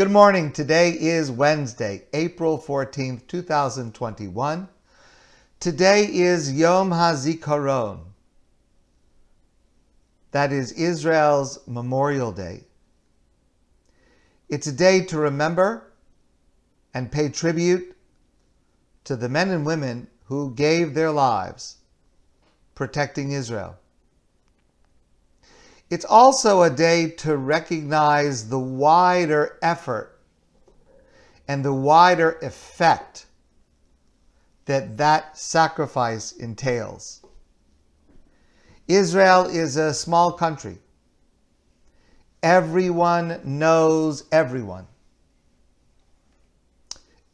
Good morning. Today is Wednesday, April 14th, 2021. Today is Yom HaZikaron. That is Israel's Memorial Day. It's a day to remember and pay tribute to the men and women who gave their lives protecting Israel. It's also a day to recognize the wider effort and the wider effect that that sacrifice entails. Israel is a small country. Everyone knows everyone.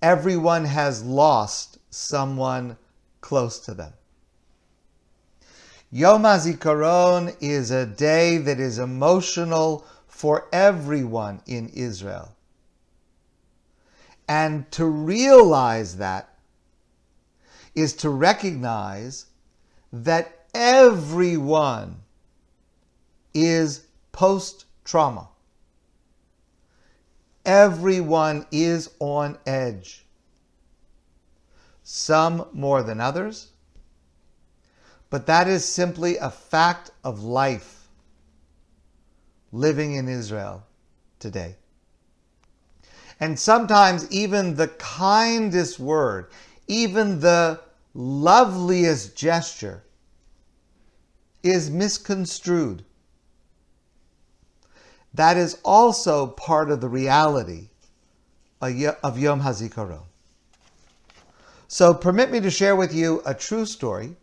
Everyone has lost someone close to them. Yom HaZikaron is a day that is emotional for everyone in Israel. And to realize that is to recognize that everyone is post trauma. Everyone is on edge. Some more than others but that is simply a fact of life living in Israel today. And sometimes even the kindest word, even the loveliest gesture, is misconstrued. That is also part of the reality of Yom HaZikaron. So permit me to share with you a true story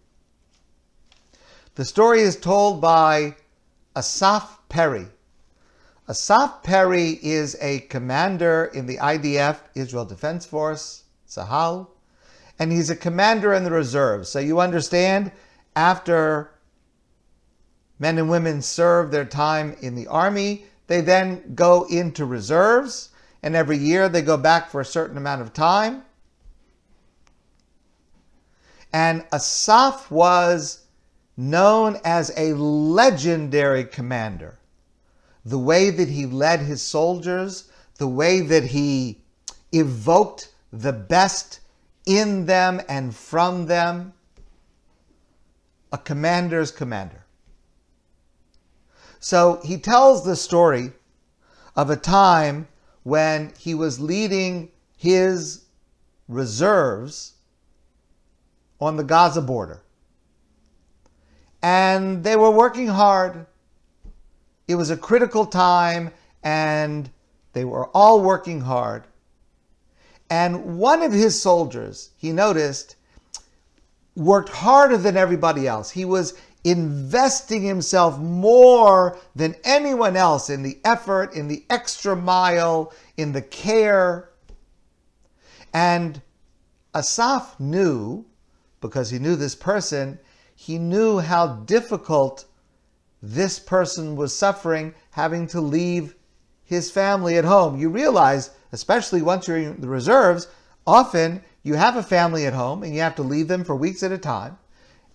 the story is told by Asaf Perry. Asaf Perry is a commander in the IDF, Israel Defense Force, Tzahal, and he's a commander in the reserves. So you understand, after men and women serve their time in the army, they then go into reserves, and every year they go back for a certain amount of time. And Asaf was known as a legendary commander. The way that he led his soldiers, the way that he evoked the best in them and from them. A commander's commander. So he tells the story of a time when he was leading his reserves on the Gaza border and they were working hard. It was a critical time, and they were all working hard. And one of his soldiers, he noticed, worked harder than everybody else. He was investing himself more than anyone else in the effort, in the extra mile, in the care. And Asaf knew, because he knew this person, he knew how difficult this person was suffering having to leave his family at home. You realize, especially once you're in the reserves, often you have a family at home and you have to leave them for weeks at a time.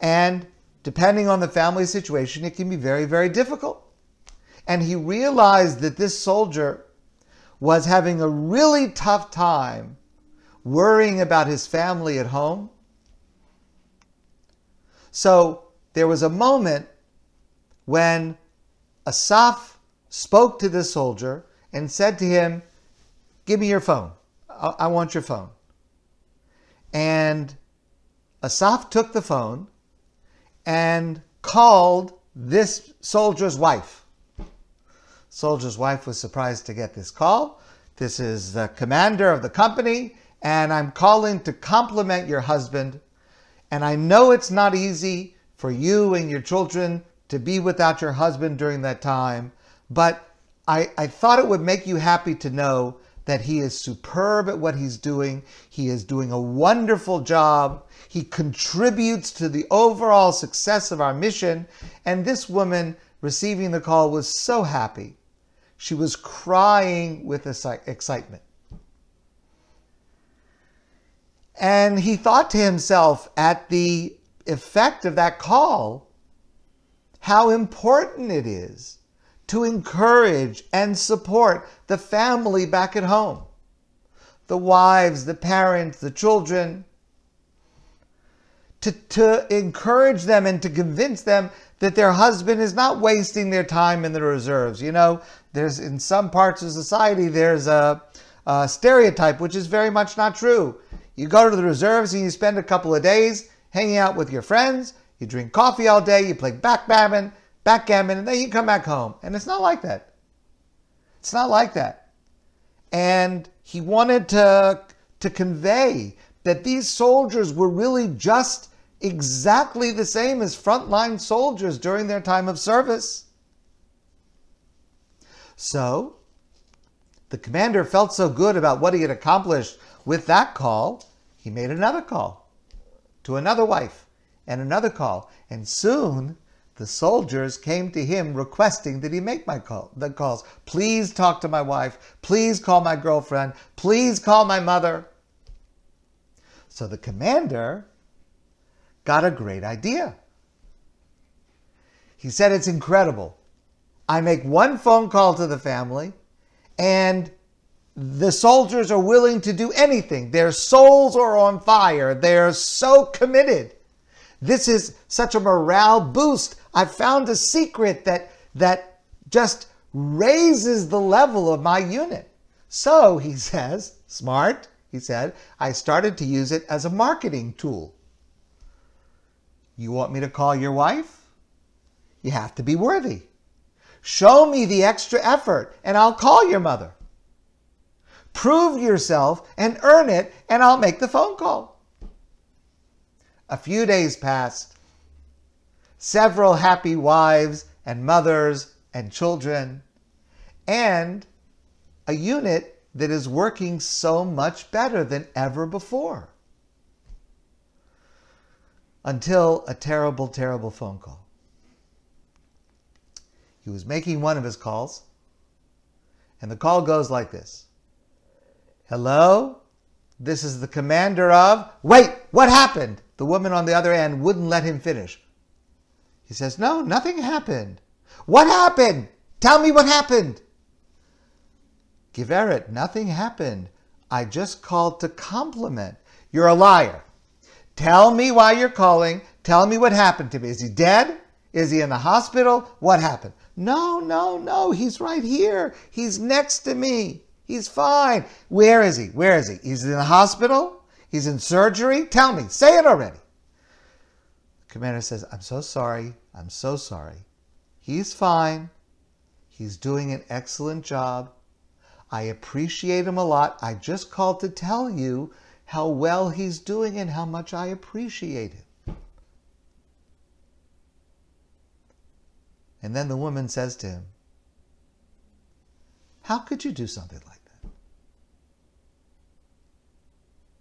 And depending on the family situation, it can be very, very difficult. And he realized that this soldier was having a really tough time worrying about his family at home so there was a moment when Asaf spoke to the soldier and said to him, Give me your phone. I, want your phone. And Asaf took the phone and called this soldier's wife. Soldier's wife was surprised to get this call. This is the commander of the company, and I'm calling to compliment your husband and I know it's not easy for you and your children to be without your husband during that time, but I, I thought it would make you happy to know that he is superb at what he's doing. He is doing a wonderful job. He contributes to the overall success of our mission. And this woman receiving the call was so happy. She was crying with excitement. And he thought to himself at the effect of that call how important it is to encourage and support the family back at home the wives, the parents, the children, to, to encourage them and to convince them that their husband is not wasting their time in the reserves. You know, there's in some parts of society, there's a, a stereotype which is very much not true. You go to the reserves and you spend a couple of days hanging out with your friends, you drink coffee all day, you play backgammon, backgammon, and then you come back home. And it's not like that. It's not like that. And he wanted to, to convey that these soldiers were really just exactly the same as frontline soldiers during their time of service. So, the commander felt so good about what he had accomplished with that call, he made another call to another wife and another call. And soon the soldiers came to him requesting that he make my call, the calls. Please talk to my wife. Please call my girlfriend. Please call my mother. So the commander got a great idea. He said, It's incredible. I make one phone call to the family, and the soldiers are willing to do anything. Their souls are on fire. They're so committed. This is such a morale boost. I found a secret that that just raises the level of my unit. So, he says, smart, he said, I started to use it as a marketing tool. You want me to call your wife? You have to be worthy. Show me the extra effort and I'll call your mother. Prove yourself and earn it, and I'll make the phone call. A few days passed. Several happy wives and mothers and children, and a unit that is working so much better than ever before. Until a terrible, terrible phone call. He was making one of his calls, and the call goes like this Hello? This is the commander of. Wait, what happened? The woman on the other end wouldn't let him finish. He says, No, nothing happened. What happened? Tell me what happened. Giveret, nothing happened. I just called to compliment. You're a liar. Tell me why you're calling. Tell me what happened to me. Is he dead? Is he in the hospital? What happened? No, no, no. He's right here. He's next to me. He's fine. Where is he? Where is he? He's in the hospital? He's in surgery? Tell me. Say it already. The commander says, I'm so sorry. I'm so sorry. He's fine. He's doing an excellent job. I appreciate him a lot. I just called to tell you how well he's doing and how much I appreciate him. And then the woman says to him, How could you do something like that?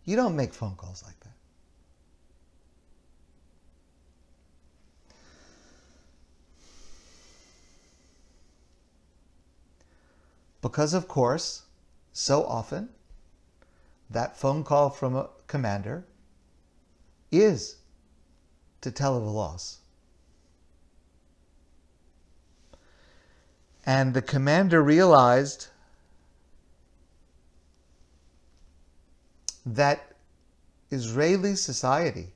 You don't make phone calls like that. Because, of course, so often that phone call from a commander is to tell of a loss. And the commander realized that Israeli society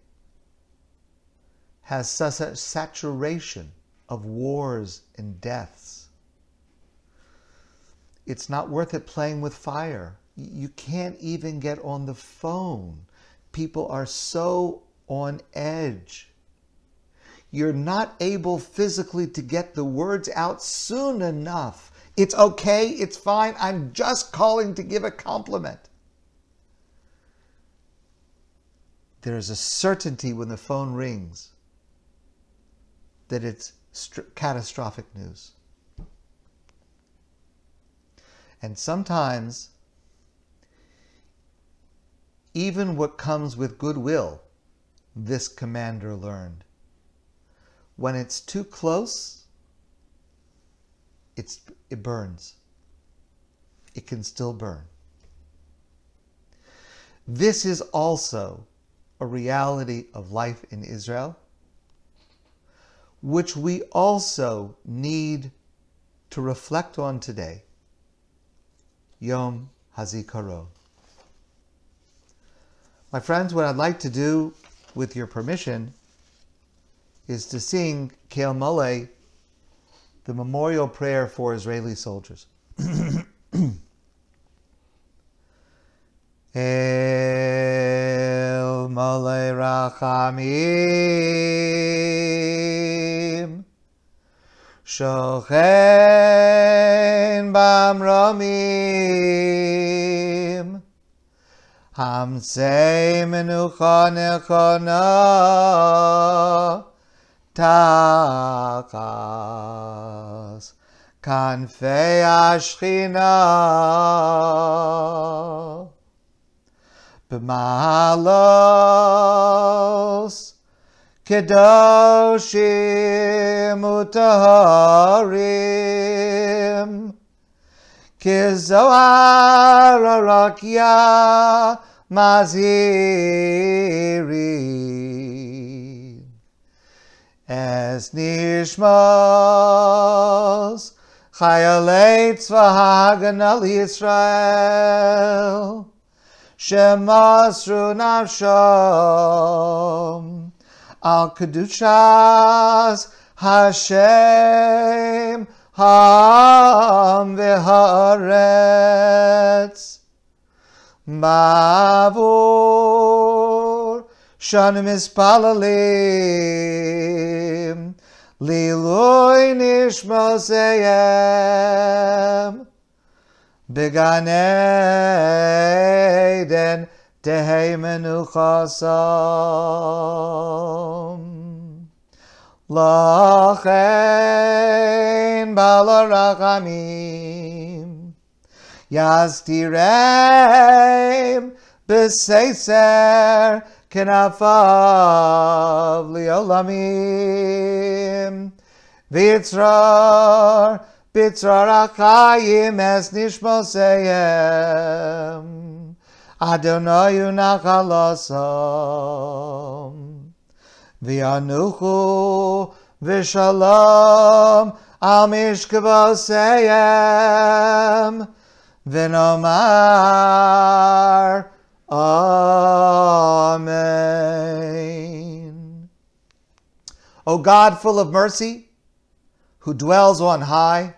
has such a saturation of wars and deaths. It's not worth it playing with fire. You can't even get on the phone. People are so on edge. You're not able physically to get the words out soon enough. It's okay, it's fine. I'm just calling to give a compliment. there is a certainty when the phone rings that it's st- catastrophic news. And sometimes, even what comes with goodwill, this commander learned. When it's too close, it's, it burns. It can still burn. This is also a reality of life in Israel, which we also need to reflect on today, Yom HaZikaron. My friends, what I'd like to do, with your permission, is to sing Kel Mole, the memorial prayer for Israeli soldiers. El Mole Rachamim Shochen Bamramim Hamsei Menucha Nechona Takas Kanfei Ashchina. B'malos Kedoshim Utaharim Kizoar Arakia Mazirin Es Nishmas Chayalei Tzvahagan al Yisrael. Shemasru Nafsham Al Kedushas Hashem Ham V'Haaretz. Mavur שאן מספללים לילוי נשמוסיהם בגן עדן תהי מנוחה סום. לכן בעלו רחמים יסתירם Kenafav Liolamim Vitzrar Bitzrar Achayim Es Nishmoseyem Adonai Unachalasam V'yanuchu v'shalom al mishkavoseyem v'nomar Amen. O God, full of mercy, who dwells on high,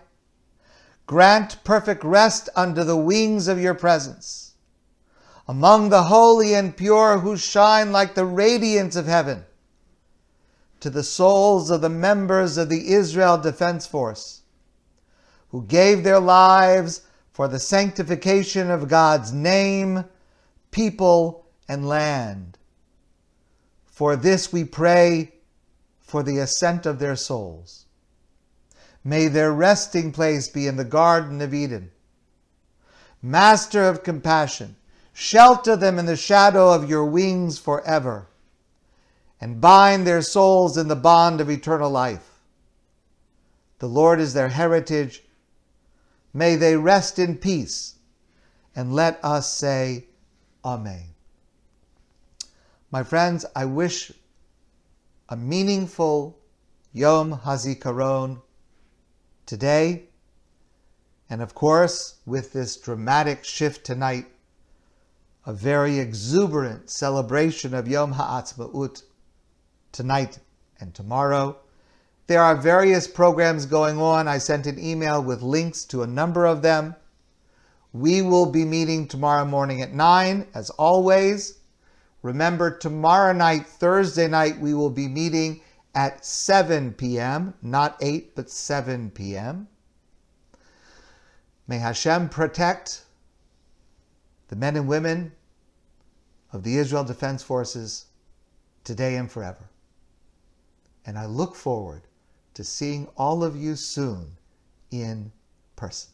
grant perfect rest under the wings of your presence, among the holy and pure who shine like the radiance of heaven, to the souls of the members of the Israel Defense Force, who gave their lives for the sanctification of God's name, people, and land. For this we pray for the ascent of their souls. May their resting place be in the Garden of Eden. Master of compassion, shelter them in the shadow of your wings forever, and bind their souls in the bond of eternal life. The Lord is their heritage. May they rest in peace, and let us say, Amen. My friends, I wish a meaningful Yom HaZikaron today. And of course, with this dramatic shift tonight, a very exuberant celebration of Yom Ha'atzma'ut tonight and tomorrow. There are various programs going on. I sent an email with links to a number of them. We will be meeting tomorrow morning at 9, as always. Remember, tomorrow night, Thursday night, we will be meeting at 7 p.m., not 8, but 7 p.m. May Hashem protect the men and women of the Israel Defense Forces today and forever. And I look forward to seeing all of you soon in person.